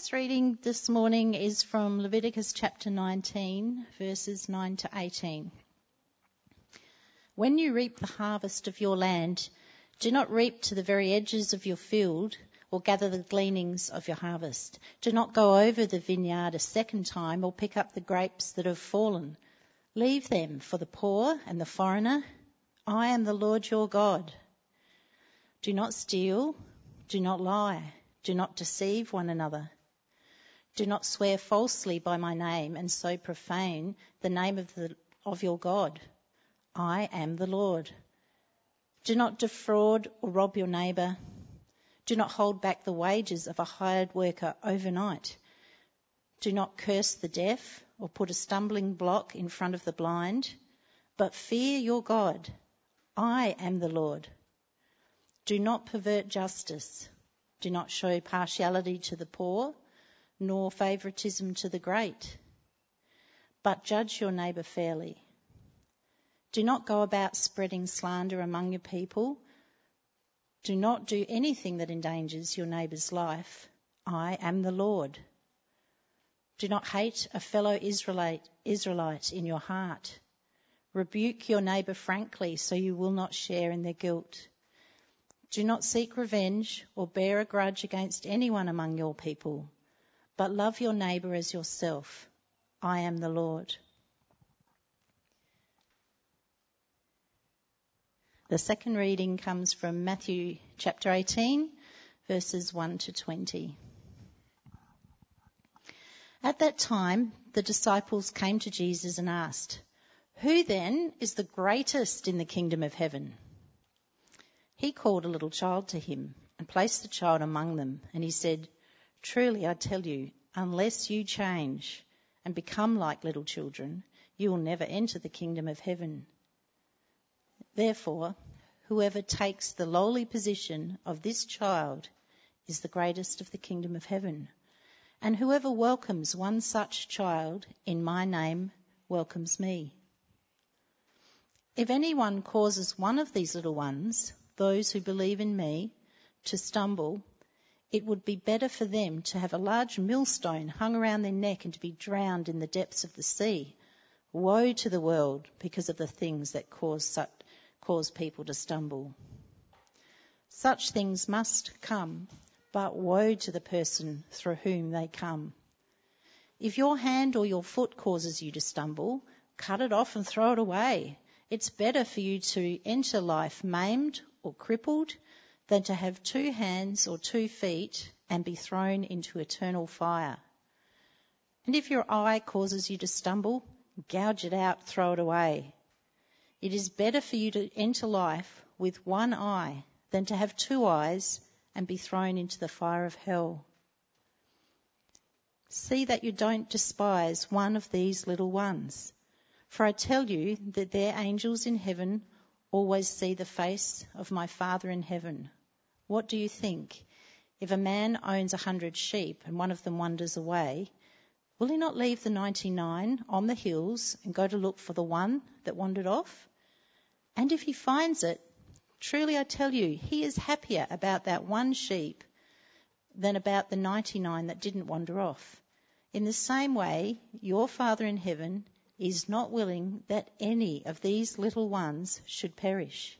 first reading this morning is from Leviticus chapter 19, verses 9 to 18. When you reap the harvest of your land, do not reap to the very edges of your field or gather the gleanings of your harvest. Do not go over the vineyard a second time or pick up the grapes that have fallen. Leave them for the poor and the foreigner. I am the Lord your God. Do not steal. Do not lie. Do not deceive one another. Do not swear falsely by my name and so profane the name of, the, of your God. I am the Lord. Do not defraud or rob your neighbour. Do not hold back the wages of a hired worker overnight. Do not curse the deaf or put a stumbling block in front of the blind, but fear your God. I am the Lord. Do not pervert justice. Do not show partiality to the poor, nor favouritism to the great, but judge your neighbour fairly. Do not go about spreading slander among your people. Do not do anything that endangers your neighbour's life. I am the Lord. Do not hate a fellow Israelite, Israelite in your heart. Rebuke your neighbour frankly so you will not share in their guilt. Do not seek revenge or bear a grudge against anyone among your people, but love your neighbour as yourself. I am the Lord. The second reading comes from Matthew chapter 18, verses 1 to 20. At that time, the disciples came to Jesus and asked, Who then is the greatest in the kingdom of heaven? He called a little child to him and placed the child among them, and he said, Truly I tell you, unless you change and become like little children, you will never enter the kingdom of heaven. Therefore, whoever takes the lowly position of this child is the greatest of the kingdom of heaven. And whoever welcomes one such child in my name welcomes me. If anyone causes one of these little ones, those who believe in me, to stumble, it would be better for them to have a large millstone hung around their neck and to be drowned in the depths of the sea. Woe to the world because of the things that cause such cause people to stumble. Such things must come, but woe to the person through whom they come. If your hand or your foot causes you to stumble, cut it off and throw it away. It's better for you to enter life maimed or crippled than to have two hands or two feet and be thrown into eternal fire. And if your eye causes you to stumble, gouge it out, throw it away. It is better for you to enter life with one eye than to have two eyes and be thrown into the fire of hell. See that you don't despise one of these little ones. For I tell you that their angels in heaven always see the face of my Father in heaven. What do you think? If a man owns a hundred sheep and one of them wanders away, will he not leave the 99 on the hills and go to look for the one that wandered off? And if he finds it, truly I tell you, he is happier about that one sheep than about the 99 that didn't wander off. In the same way, your Father in heaven is not willing that any of these little ones should perish.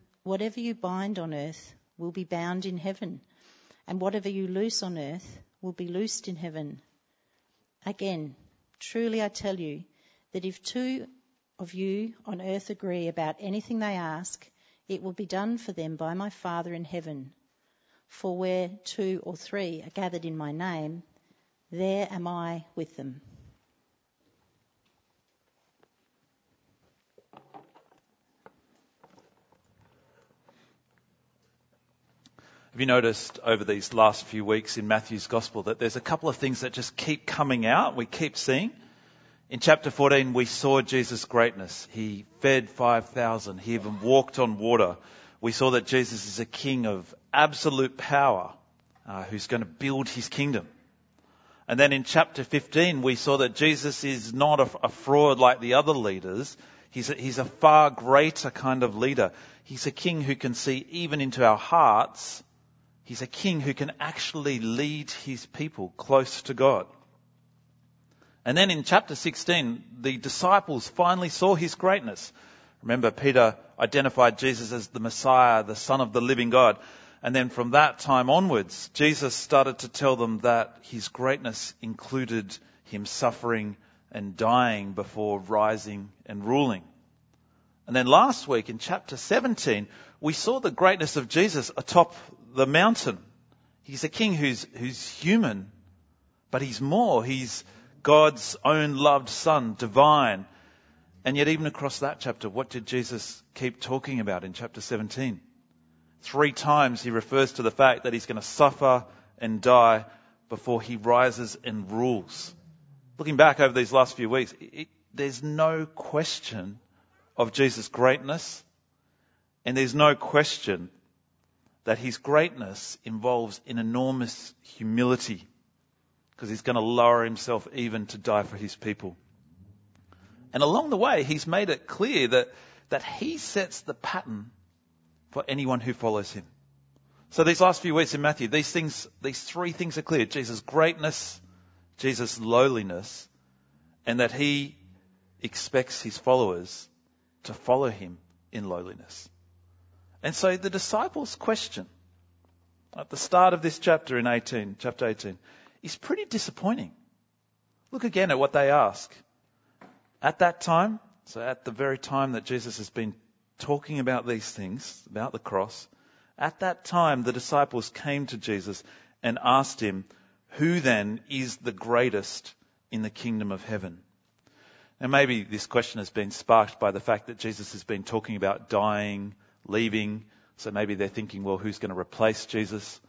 whatever you bind on earth will be bound in heaven, and whatever you loose on earth will be loosed in heaven. Again, Truly I tell you that if two of you on earth agree about anything they ask, it will be done for them by my Father in heaven. For where two or three are gathered in my name, there am I with them. Have you noticed over these last few weeks in Matthew's Gospel that there's a couple of things that just keep coming out, we keep seeing? In chapter 14, we saw Jesus' greatness. He fed 5,000. He even walked on water. We saw that Jesus is a king of absolute power uh, who's going to build his kingdom. And then in chapter 15, we saw that Jesus is not a, a fraud like the other leaders. He's a, he's a far greater kind of leader. He's a king who can see even into our hearts He's a king who can actually lead his people close to God. And then in chapter 16, the disciples finally saw his greatness. Remember, Peter identified Jesus as the Messiah, the Son of the living God. And then from that time onwards, Jesus started to tell them that his greatness included him suffering and dying before rising and ruling. And then last week in chapter 17, we saw the greatness of Jesus atop the mountain. He's a king who's, who's human, but he's more. He's God's own loved son, divine. And yet even across that chapter, what did Jesus keep talking about in chapter 17? Three times he refers to the fact that he's going to suffer and die before he rises and rules. Looking back over these last few weeks, it, there's no question of Jesus' greatness, and there's no question that his greatness involves an enormous humility because he's going to lower himself even to die for his people. And along the way, he's made it clear that, that he sets the pattern for anyone who follows him. So these last few weeks in Matthew, these things, these three things are clear. Jesus' greatness, Jesus' lowliness, and that he expects his followers to follow him in lowliness. And so the disciples' question at the start of this chapter in 18, chapter 18, is pretty disappointing. Look again at what they ask. At that time, so at the very time that Jesus has been talking about these things, about the cross, at that time the disciples came to Jesus and asked him, Who then is the greatest in the kingdom of heaven? Now maybe this question has been sparked by the fact that Jesus has been talking about dying, leaving. So maybe they're thinking, well, who's going to replace Jesus?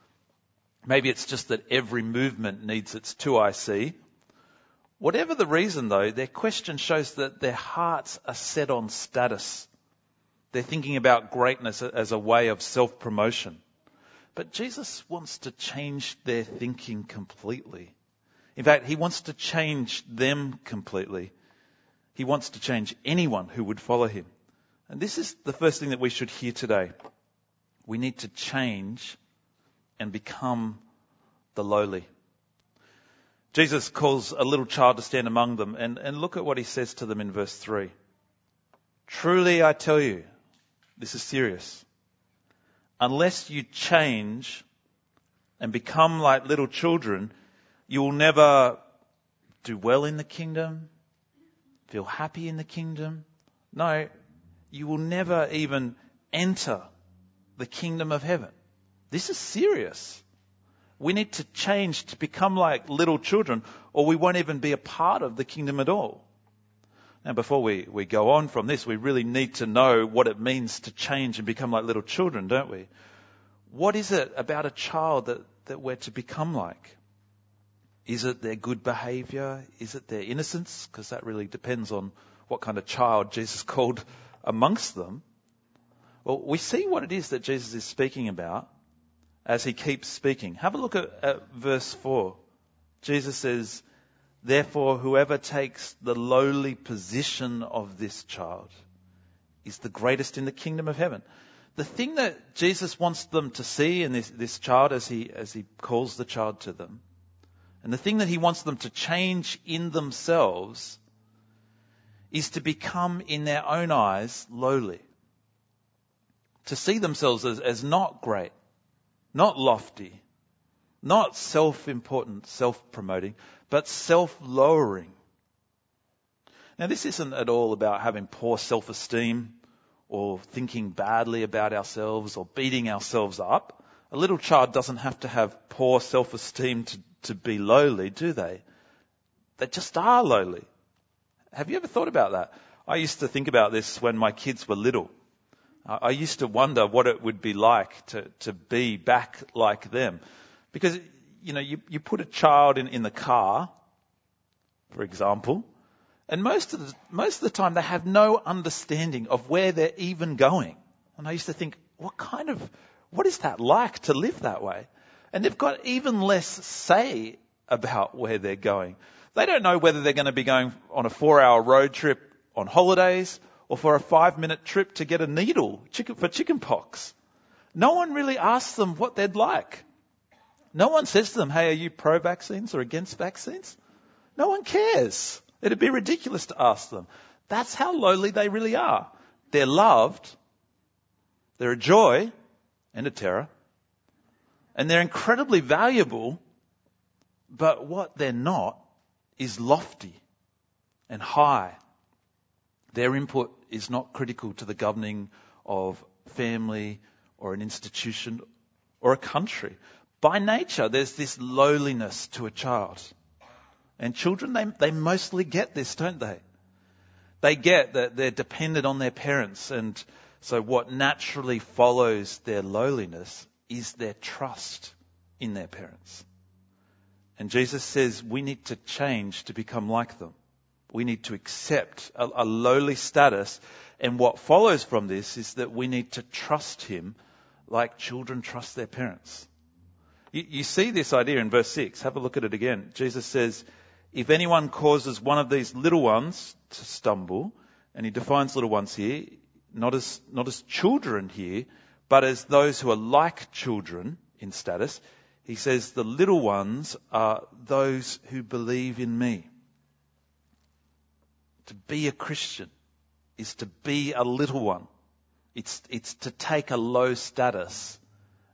Maybe it's just that every movement needs its 2IC. Whatever the reason though, their question shows that their hearts are set on status. They're thinking about greatness as a way of self-promotion. But Jesus wants to change their thinking completely. In fact, He wants to change them completely. He wants to change anyone who would follow Him. And this is the first thing that we should hear today. We need to change and become the lowly. Jesus calls a little child to stand among them, and, and look at what he says to them in verse 3. Truly I tell you, this is serious. Unless you change and become like little children, you will never do well in the kingdom, feel happy in the kingdom. No, you will never even enter the kingdom of heaven. This is serious. We need to change to become like little children, or we won't even be a part of the kingdom at all. Now, before we, we go on from this, we really need to know what it means to change and become like little children, don't we? What is it about a child that, that we're to become like? Is it their good behavior? Is it their innocence? Because that really depends on what kind of child Jesus called amongst them, well, we see what it is that Jesus is speaking about as he keeps speaking. Have a look at, at verse 4. Jesus says, Therefore, whoever takes the lowly position of this child is the greatest in the kingdom of heaven. The thing that Jesus wants them to see in this, this child as he, as he calls the child to them, and the thing that he wants them to change in themselves is to become, in their own eyes, lowly. To see themselves as, as not great, not lofty, not self-important, self-promoting, but self-lowering. Now this isn't at all about having poor self-esteem or thinking badly about ourselves or beating ourselves up. A little child doesn't have to have poor self-esteem to, to be lowly, do they? They just are lowly. Have you ever thought about that? I used to think about this when my kids were little. I used to wonder what it would be like to, to be back like them. Because, you know, you, you put a child in, in the car, for example, and most of, the, most of the time they have no understanding of where they're even going. And I used to think, what kind of, what is that like to live that way? And they've got even less say about where they're going. They don't know whether they're going to be going on a four hour road trip on holidays or for a five minute trip to get a needle for chicken pox. No one really asks them what they'd like. No one says to them, hey, are you pro vaccines or against vaccines? No one cares. It'd be ridiculous to ask them. That's how lowly they really are. They're loved, they're a joy and a terror, and they're incredibly valuable, but what they're not is lofty and high. Their input is not critical to the governing of family or an institution or a country. By nature, there's this lowliness to a child. And children, they, they mostly get this, don't they? They get that they're dependent on their parents. And so what naturally follows their lowliness is their trust in their parents. And Jesus says we need to change to become like them. We need to accept a, a lowly status. And what follows from this is that we need to trust Him like children trust their parents. You, you see this idea in verse 6. Have a look at it again. Jesus says, if anyone causes one of these little ones to stumble, and he defines little ones here, not as, not as children here, but as those who are like children in status, he says the little ones are those who believe in me. To be a Christian is to be a little one. It's, it's to take a low status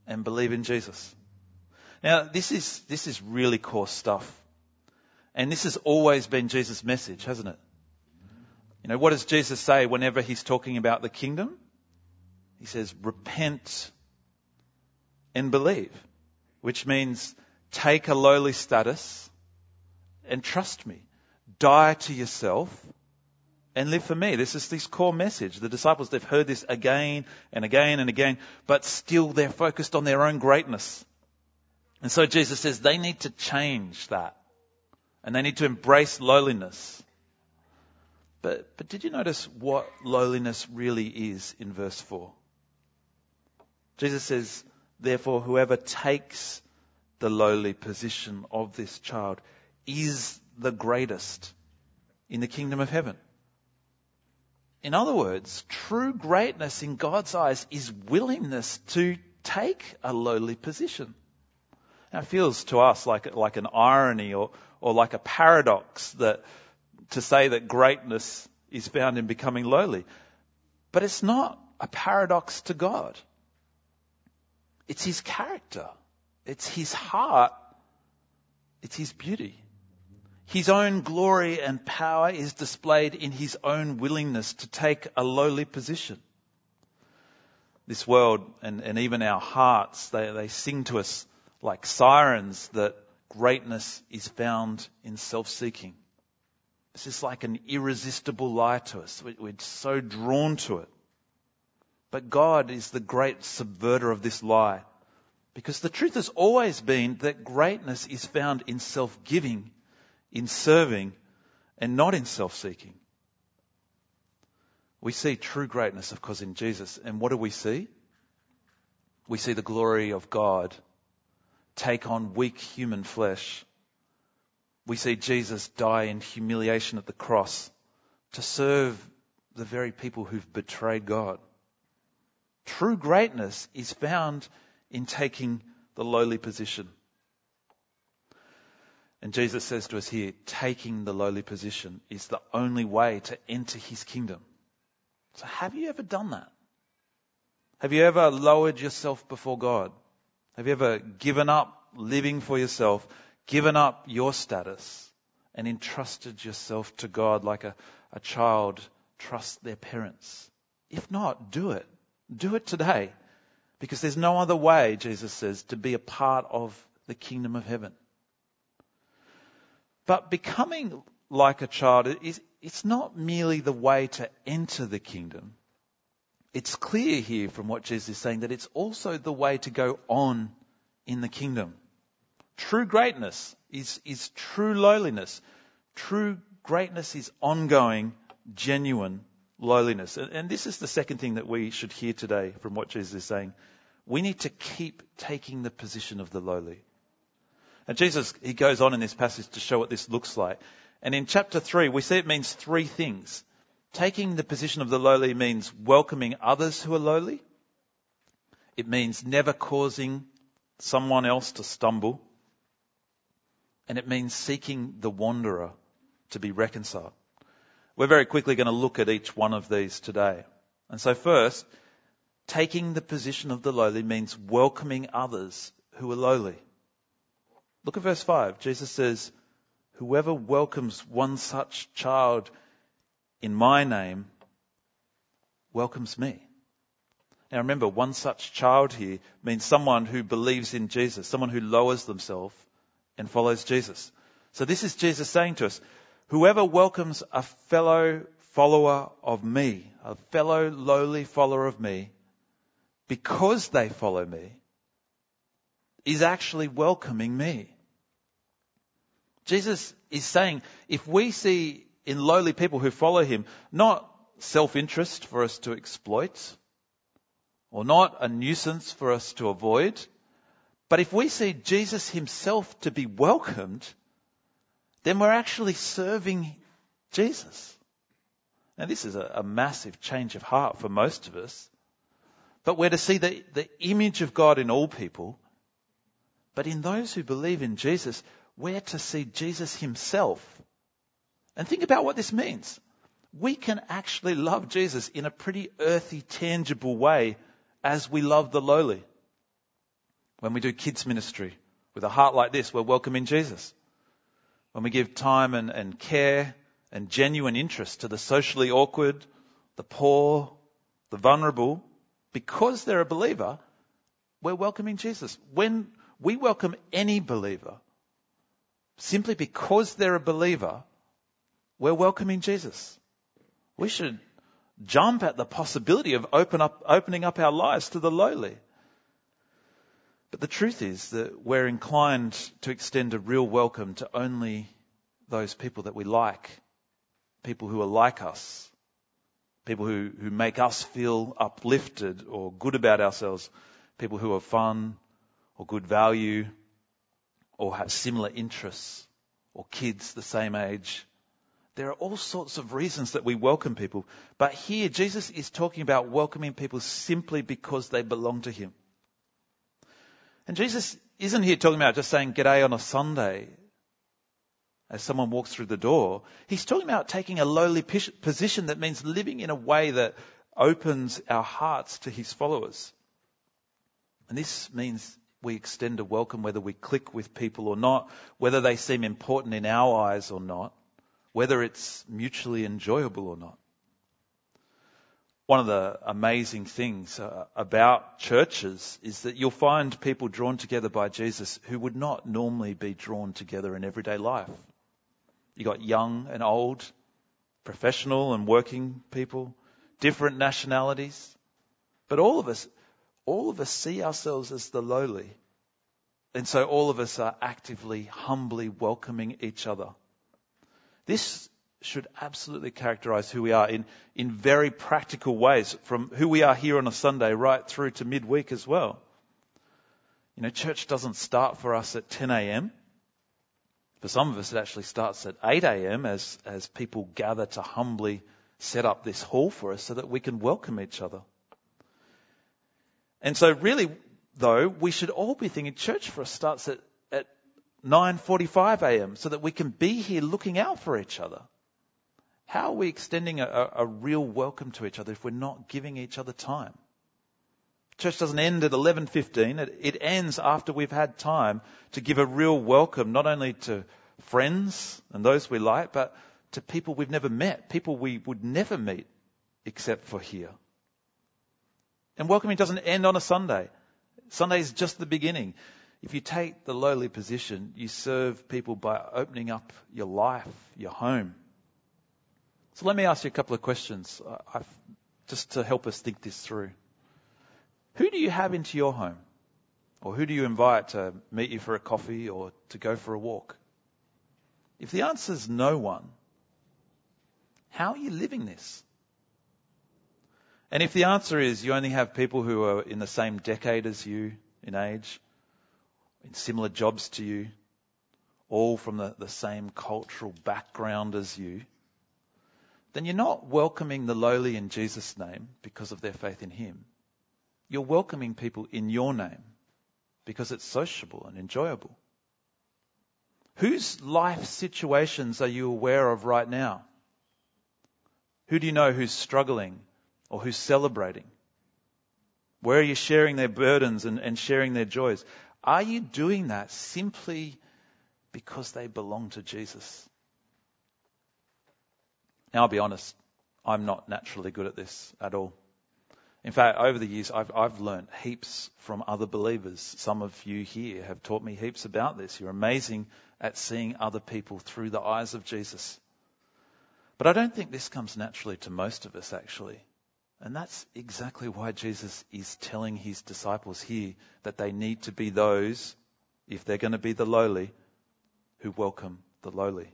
and believe in Jesus. Now, this is, this is really coarse stuff. And this has always been Jesus' message, hasn't it? You know, what does Jesus say whenever he's talking about the kingdom? He says, repent and believe, which means take a lowly status and trust me. Die to yourself and live for me. This is this core message. The disciples, they've heard this again and again and again, but still they're focused on their own greatness. And so Jesus says they need to change that. And they need to embrace lowliness. But, but did you notice what lowliness really is in verse 4? Jesus says, therefore, whoever takes the lowly position of this child is the greatest in the kingdom of heaven. In other words, true greatness in God's eyes is willingness to take a lowly position. Now, it feels to us like, like an irony or, or like a paradox that to say that greatness is found in becoming lowly. But it's not a paradox to God. It's His character. It's His heart. It's His beauty. His own glory and power is displayed in his own willingness to take a lowly position. This world and, and even our hearts, they, they sing to us like sirens that greatness is found in self-seeking. This is like an irresistible lie to us. We're so drawn to it. But God is the great subverter of this lie. Because the truth has always been that greatness is found in self-giving in serving and not in self-seeking. We see true greatness, of course, in Jesus. And what do we see? We see the glory of God take on weak human flesh. We see Jesus die in humiliation at the cross to serve the very people who've betrayed God. True greatness is found in taking the lowly position. And Jesus says to us here, taking the lowly position is the only way to enter his kingdom. So have you ever done that? Have you ever lowered yourself before God? Have you ever given up living for yourself, given up your status, and entrusted yourself to God like a, a child trusts their parents? If not, do it. Do it today. Because there's no other way, Jesus says, to be a part of the kingdom of heaven. But becoming like a child is, it's not merely the way to enter the kingdom. it's clear here from what Jesus is saying that it's also the way to go on in the kingdom. True greatness is, is true lowliness. True greatness is ongoing, genuine lowliness. And, and this is the second thing that we should hear today from what Jesus is saying. We need to keep taking the position of the lowly. And Jesus, he goes on in this passage to show what this looks like. And in chapter 3, we see it means three things. Taking the position of the lowly means welcoming others who are lowly. It means never causing someone else to stumble. And it means seeking the wanderer to be reconciled. We're very quickly going to look at each one of these today. And so first, taking the position of the lowly means welcoming others who are lowly. Look at verse 5. Jesus says, Whoever welcomes one such child in my name welcomes me. Now remember, one such child here means someone who believes in Jesus, someone who lowers themselves and follows Jesus. So this is Jesus saying to us, Whoever welcomes a fellow follower of me, a fellow lowly follower of me, because they follow me, is actually welcoming me. Jesus is saying, if we see in lowly people who follow him not self-interest for us to exploit, or not a nuisance for us to avoid, but if we see Jesus himself to be welcomed, then we're actually serving Jesus. Now, this is a, a, massive change of heart for most of us. But we're to see the, the image of God in all people. But in those who believe in Jesus, we're to see Jesus himself. And think about what this means. We can actually love Jesus in a pretty earthy, tangible way as we love the lowly. When we do kids ministry with a heart like this, we're welcoming Jesus when we give time and, and care and genuine interest to the socially awkward, the poor, the vulnerable, because they're a believer, we're welcoming Jesus. When we welcome any believer, simply because they're a believer, we're welcoming Jesus. We should jump at the possibility of open up, opening up our lives to the lowly. But the truth is that we're inclined to extend a real welcome to only those people that we like, people who are like us, people who, who make us feel uplifted or good about ourselves, people who are fun or good value or have similar interests or kids the same age. There are all sorts of reasons that we welcome people. But here, Jesus is talking about welcoming people simply because they belong to Him. And Jesus isn't here talking about just saying g'day on a Sunday as someone walks through the door. He's talking about taking a lowly position that means living in a way that opens our hearts to his followers. And this means we extend a welcome whether we click with people or not, whether they seem important in our eyes or not, whether it's mutually enjoyable or not one of the amazing things uh, about churches is that you'll find people drawn together by Jesus who would not normally be drawn together in everyday life. You got young and old, professional and working people, different nationalities. But all of us, all of us see ourselves as the lowly. And so all of us are actively, humbly welcoming each other. This should absolutely characterize who we are in, in very practical ways, from who we are here on a Sunday right through to midweek as well. You know, church doesn't start for us at 10 a.m. For some of us, it actually starts at 8 a.m. as, as people gather to humbly set up this hall for us so that we can welcome each other. And so really, though, we should all be thinking church for us starts at, at 9.45 a.m. so that we can be here looking out for each other. How are we extending a, a, real welcome to each other if we're not giving each other time? Church doesn't end at 11.15. It, it ends after we've had time to give a real welcome, not only to friends and those we like, but to people we've never met, people we would never meet except for here. And welcoming doesn't end on a Sunday. Sunday is just the beginning. If you take the lowly position, you serve people by opening up your life, your home, so let me ask you a couple of questions. Uh, I've just to help us think this through. Who do you have into your home? Or who do you invite to meet you for a coffee or to go for a walk? If the answer is no one, how are you living this? And if the answer is you only have people who are in the same decade as you in age, in similar jobs to you, all from the, the same cultural background as you, then you're not welcoming the lowly in Jesus' name because of their faith in Him. You're welcoming people in your name because it's sociable and enjoyable. Whose life situations are you aware of right now? Who do you know who's struggling or who's celebrating? Where are you sharing their burdens and, and sharing their joys? Are you doing that simply because they belong to Jesus? Now, I'll be honest, I'm not naturally good at this at all. In fact, over the years, I've, I've learned heaps from other believers. Some of you here have taught me heaps about this. You're amazing at seeing other people through the eyes of Jesus. But I don't think this comes naturally to most of us, actually. And that's exactly why Jesus is telling his disciples here that they need to be those, if they're going to be the lowly, who welcome the lowly.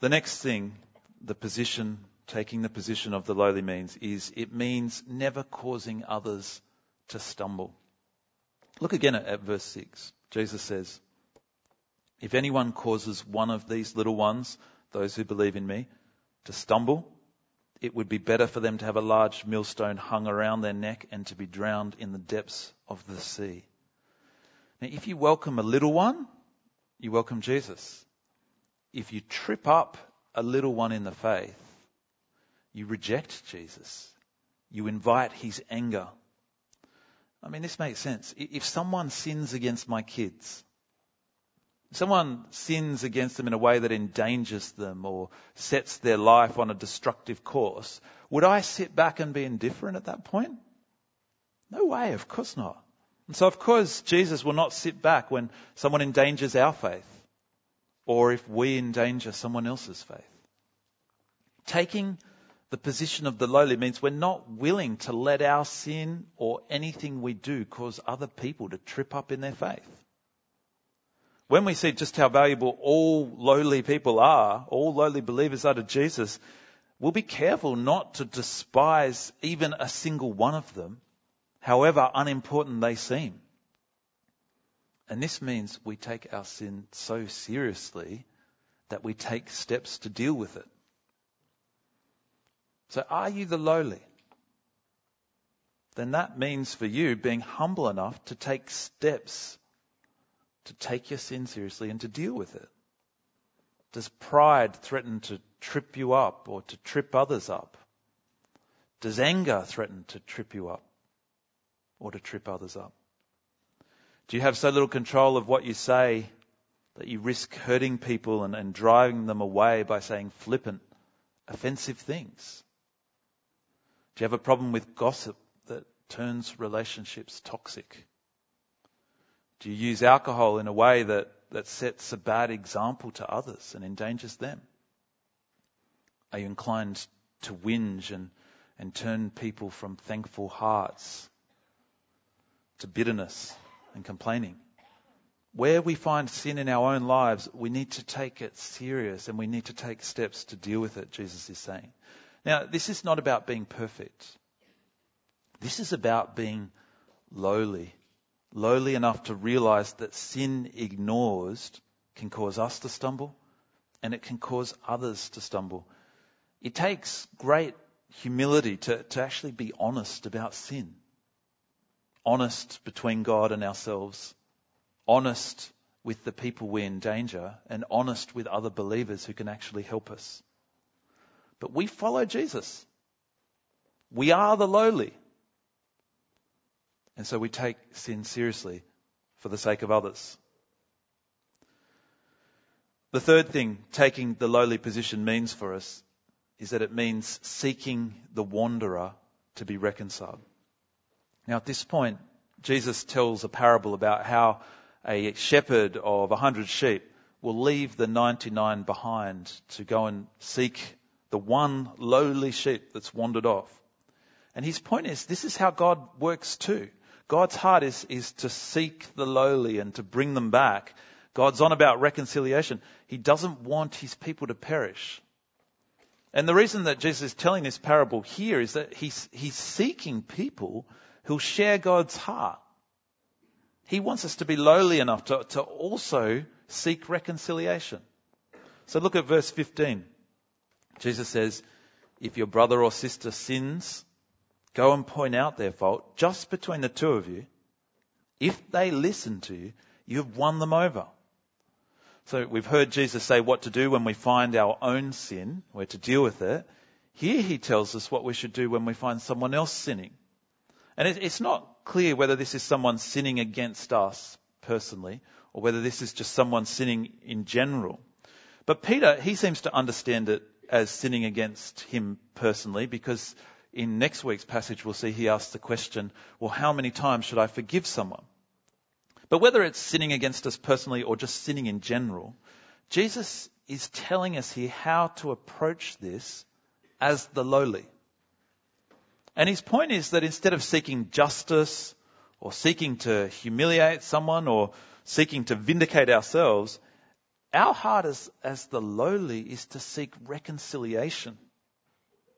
The next thing, the position, taking the position of the lowly means, is it means never causing others to stumble. Look again at, at verse 6. Jesus says, If anyone causes one of these little ones, those who believe in me, to stumble, it would be better for them to have a large millstone hung around their neck and to be drowned in the depths of the sea. Now, if you welcome a little one, you welcome Jesus. If you trip up a little one in the faith, you reject Jesus. You invite his anger. I mean, this makes sense. If someone sins against my kids, someone sins against them in a way that endangers them or sets their life on a destructive course, would I sit back and be indifferent at that point? No way, of course not. And so, of course, Jesus will not sit back when someone endangers our faith or if we endanger someone else's faith. Taking the position of the lowly means we're not willing to let our sin or anything we do cause other people to trip up in their faith when we see just how valuable all lowly people are, all lowly believers are to Jesus, we'll be careful not to despise even a single one of them, however unimportant they seem. And this means we take our sin so seriously that we take steps to deal with it. So are you the lowly? Then that means for you being humble enough to take steps to take your sin seriously and to deal with it? Does pride threaten to trip you up or to trip others up? Does anger threaten to trip you up or to trip others up? Do you have so little control of what you say that you risk hurting people and, and driving them away by saying flippant, offensive things? Do you have a problem with gossip that turns relationships toxic? Do you use alcohol in a way that, that sets a bad example to others and endangers them? Are you inclined to whinge and, and turn people from thankful hearts to bitterness and complaining? Where we find sin in our own lives, we need to take it serious and we need to take steps to deal with it, Jesus is saying. Now, this is not about being perfect. This is about being lowly lowly enough to realize that sin ignored can cause us to stumble and it can cause others to stumble. It takes great humility to, to actually be honest about sin. Honest between God and ourselves. Honest with the people we endanger and honest with other believers who can actually help us. But we follow Jesus. We are the lowly. And so we take sin seriously for the sake of others. The third thing taking the lowly position means for us is that it means seeking the wanderer to be reconciled. Now, at this point, Jesus tells a parable about how a shepherd of a hundred sheep will leave the 99 behind to go and seek the one lowly sheep that's wandered off. And his point is, this is how God works too. God's heart is, is to seek the lowly and to bring them back. God's on about reconciliation. He doesn't want his people to perish. And the reason that Jesus is telling this parable here is that he's, he's seeking people who'll share God's heart. He wants us to be lowly enough to, to also seek reconciliation. So look at verse 15. Jesus says, if your brother or sister sins, go and point out their fault just between the two of you. If they listen to you, you have won them over. So we've heard Jesus say what to do when we find our own sin, where to deal with it. Here he tells us what we should do when we find someone else sinning. And it's not clear whether this is someone sinning against us personally or whether this is just someone sinning in general. But Peter, he seems to understand it as sinning against him personally because in next week's passage we'll see he asks the question, well, how many times should I forgive someone? But whether it's sinning against us personally or just sinning in general, Jesus is telling us here how to approach this as the lowly. And his point is that instead of seeking justice or seeking to humiliate someone or seeking to vindicate ourselves, our heart as, as the lowly is to seek reconciliation,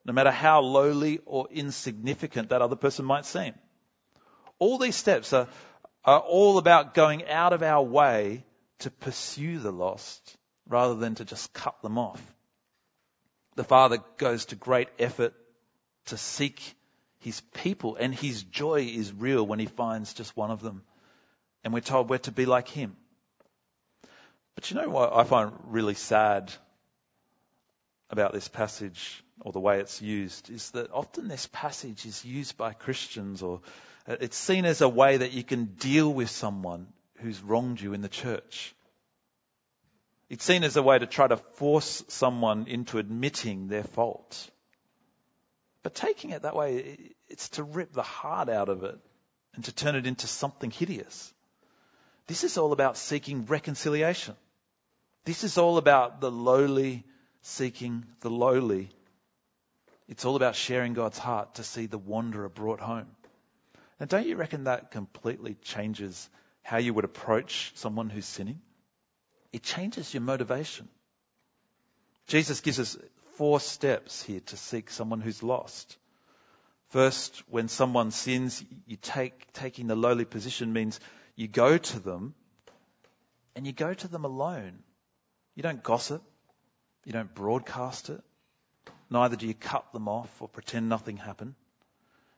no matter how lowly or insignificant that other person might seem. All these steps are, are all about going out of our way to pursue the lost rather than to just cut them off. The Father goes to great effort to seek his people, and his joy is real when he finds just one of them. And we're told we're to be like him. But you know what I find really sad about this passage or the way it's used is that often this passage is used by Christians or it's seen as a way that you can deal with someone who's wronged you in the church. It's seen as a way to try to force someone into admitting their fault. But taking it that way, it's to rip the heart out of it and to turn it into something hideous. This is all about seeking reconciliation. This is all about the lowly seeking the lowly. It's all about sharing God's heart to see the wanderer brought home. And don't you reckon that completely changes how you would approach someone who's sinning? It changes your motivation. Jesus gives us four steps here to seek someone who's lost. First, when someone sins, you take, taking the lowly position means you go to them and you go to them alone. You don't gossip. You don't broadcast it. Neither do you cut them off or pretend nothing happened.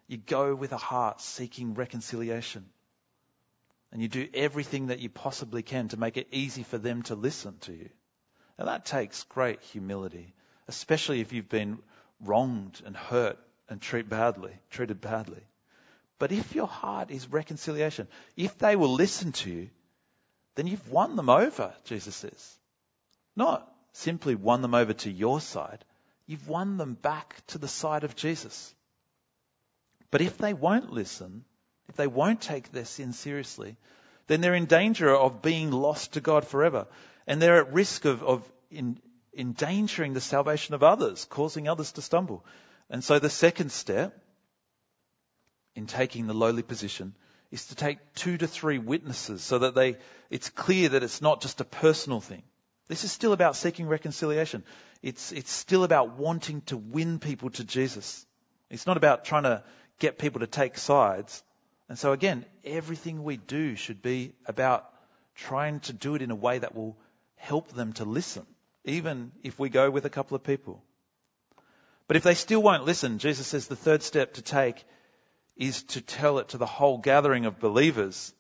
You go with a heart seeking reconciliation. And you do everything that you possibly can to make it easy for them to listen to you. And that takes great humility, especially if you've been wronged and hurt and treated badly, treated badly. But if your heart is reconciliation, if they will listen to you, then you've won them over, Jesus says. Not simply won them over to your side, you've won them back to the side of Jesus. But if they won't listen, if they won't take their sin seriously, then they're in danger of being lost to God forever. And they're at risk of, of in, endangering the salvation of others, causing others to stumble. And so the second step in taking the lowly position is to take two to three witnesses so that they, it's clear that it's not just a personal thing. This is still about seeking reconciliation. It's, it's still about wanting to win people to Jesus. It's not about trying to get people to take sides. And so again, everything we do should be about trying to do it in a way that will help them to listen, even if we go with a couple of people. But if they still won't listen, Jesus says the third step to take is to tell it to the whole gathering of believers.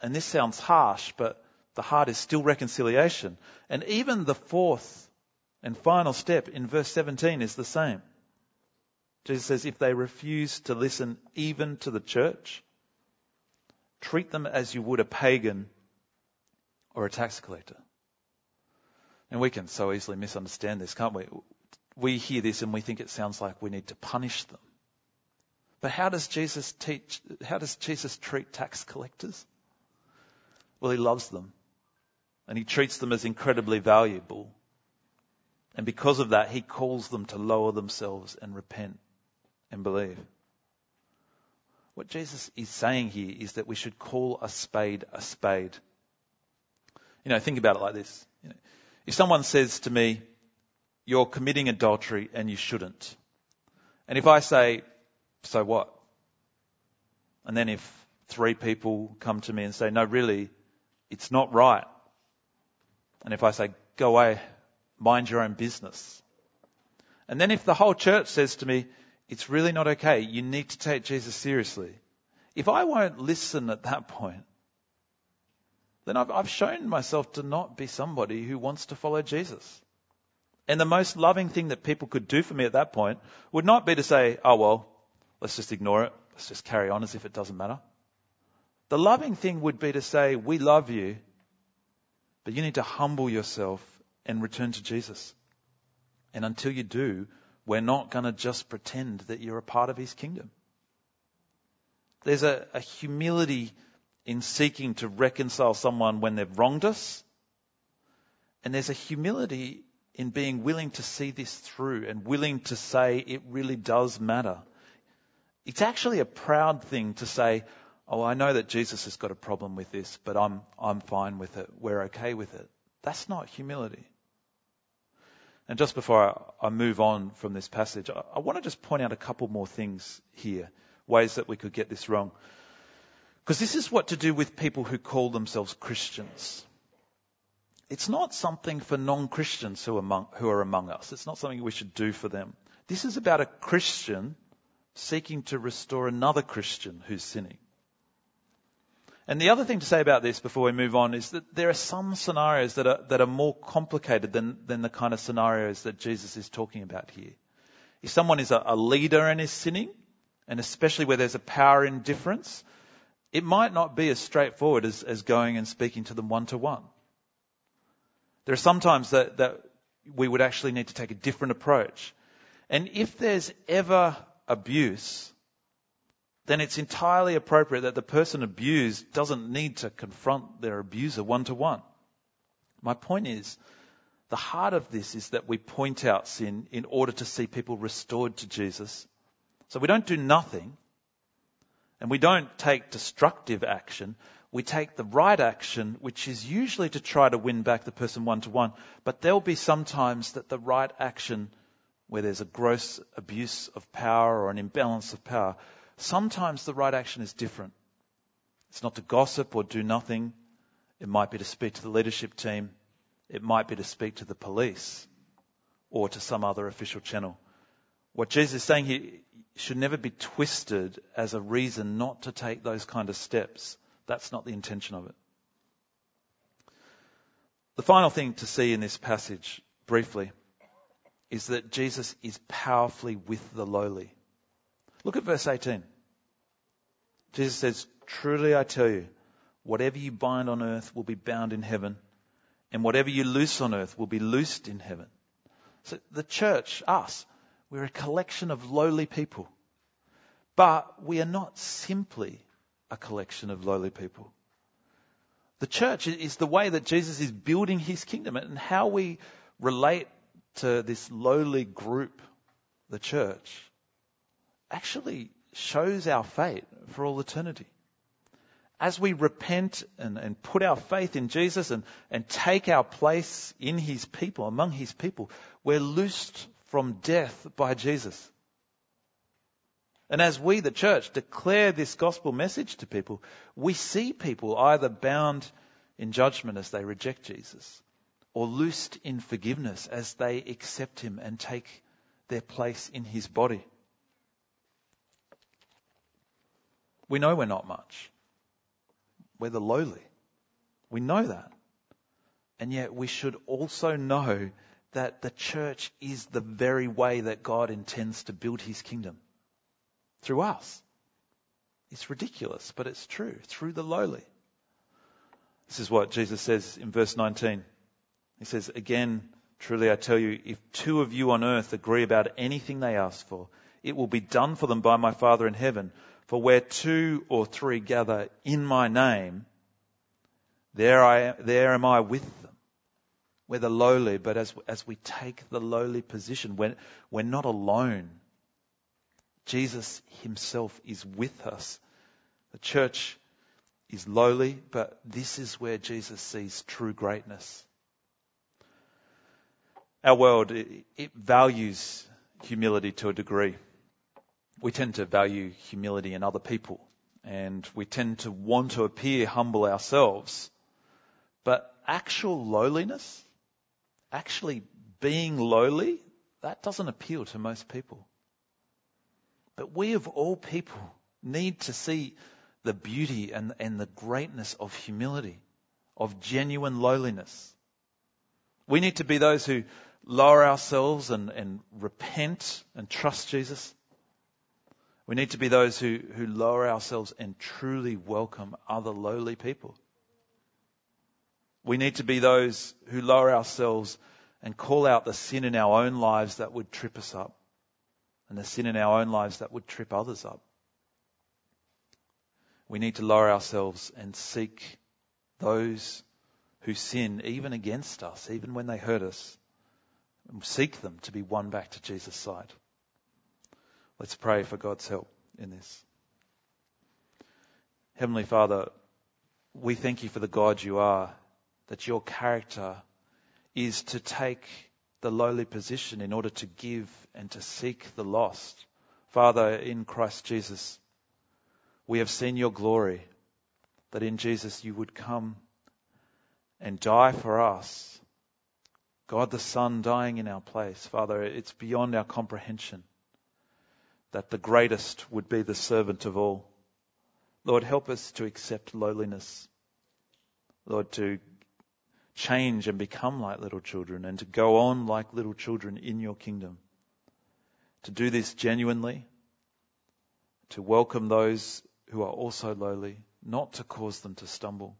And this sounds harsh, but the heart is still reconciliation. And even the fourth and final step in verse 17 is the same. Jesus says, if they refuse to listen even to the church, treat them as you would a pagan or a tax collector. And we can so easily misunderstand this, can't we? We hear this and we think it sounds like we need to punish them. But how does Jesus teach, how does Jesus treat tax collectors? Well, he loves them and he treats them as incredibly valuable. And because of that, he calls them to lower themselves and repent and believe. What Jesus is saying here is that we should call a spade a spade. You know, think about it like this. You know, if someone says to me, you're committing adultery and you shouldn't. And if I say, so what? And then if three people come to me and say, no, really, it's not right. And if I say, go away, mind your own business. And then if the whole church says to me, it's really not okay, you need to take Jesus seriously. If I won't listen at that point, then I've, I've shown myself to not be somebody who wants to follow Jesus. And the most loving thing that people could do for me at that point would not be to say, oh well, let's just ignore it. Let's just carry on as if it doesn't matter. The loving thing would be to say, we love you, but you need to humble yourself and return to Jesus. And until you do, we're not going to just pretend that you're a part of his kingdom. There's a, a humility in seeking to reconcile someone when they've wronged us. And there's a humility in being willing to see this through and willing to say it really does matter. It's actually a proud thing to say, oh, I know that Jesus has got a problem with this, but I'm, I'm fine with it. We're okay with it. That's not humility. And just before I, I move on from this passage, I, I want to just point out a couple more things here, ways that we could get this wrong. Because this is what to do with people who call themselves Christians. It's not something for non-Christians who are, among, who are among us. It's not something we should do for them. This is about a Christian seeking to restore another Christian who's sinning. And the other thing to say about this before we move on is that there are some scenarios that are, that are more complicated than, than the kind of scenarios that Jesus is talking about here. If someone is a, a leader and is sinning, and especially where there's a power indifference, it might not be as straightforward as, as going and speaking to them one to one. There are sometimes that, that we would actually need to take a different approach. And if there's ever abuse, then it's entirely appropriate that the person abused doesn't need to confront their abuser one to one. My point is, the heart of this is that we point out sin in order to see people restored to Jesus. So we don't do nothing, and we don't take destructive action. We take the right action, which is usually to try to win back the person one to one. But there'll be sometimes that the right action, where there's a gross abuse of power or an imbalance of power, Sometimes the right action is different. It's not to gossip or do nothing. It might be to speak to the leadership team. It might be to speak to the police or to some other official channel. What Jesus is saying here should never be twisted as a reason not to take those kind of steps. That's not the intention of it. The final thing to see in this passage, briefly, is that Jesus is powerfully with the lowly. Look at verse 18. Jesus says, Truly I tell you, whatever you bind on earth will be bound in heaven, and whatever you loose on earth will be loosed in heaven. So the church, us, we're a collection of lowly people. But we are not simply a collection of lowly people. The church is the way that Jesus is building his kingdom and how we relate to this lowly group, the church, actually shows our fate for all eternity. As we repent and, and put our faith in Jesus and, and take our place in His people, among His people, we're loosed from death by Jesus. And as we, the church, declare this gospel message to people, we see people either bound in judgment as they reject Jesus, or loosed in forgiveness as they accept Him and take their place in His body. We know we're not much. We're the lowly. We know that. And yet we should also know that the church is the very way that God intends to build his kingdom. Through us. It's ridiculous, but it's true. Through the lowly. This is what Jesus says in verse 19. He says, Again, truly I tell you, if two of you on earth agree about anything they ask for, it will be done for them by my Father in heaven. For where two or three gather in my name, there I, there am I with them. We're the lowly, but as, as we take the lowly position, we're, we're not alone. Jesus himself is with us. The church is lowly, but this is where Jesus sees true greatness. Our world, it, it values humility to a degree. We tend to value humility in other people, and we tend to want to appear humble ourselves. But actual lowliness, actually being lowly, that doesn't appeal to most people. But we of all people need to see the beauty and, and the greatness of humility, of genuine lowliness. We need to be those who lower ourselves and, and repent and trust Jesus. We need to be those who, who lower ourselves and truly welcome other lowly people. We need to be those who lower ourselves and call out the sin in our own lives that would trip us up and the sin in our own lives that would trip others up. We need to lower ourselves and seek those who sin even against us, even when they hurt us, and seek them to be won back to Jesus' side. Let's pray for God's help in this. Heavenly Father, we thank you for the God you are, that your character is to take the lowly position in order to give and to seek the lost. Father, in Christ Jesus, we have seen your glory, that in Jesus you would come and die for us. God the Son dying in our place. Father, it's beyond our comprehension that the greatest would be the servant of all. Lord, help us to accept lowliness. Lord, to change and become like little children and to go on like little children in your kingdom. To do this genuinely, to welcome those who are also lowly, not to cause them to stumble.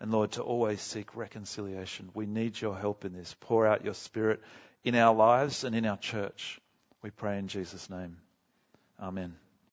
And Lord, to always seek reconciliation. We need your help in this. Pour out your spirit in our lives and in our church. We pray in Jesus' name. Amen.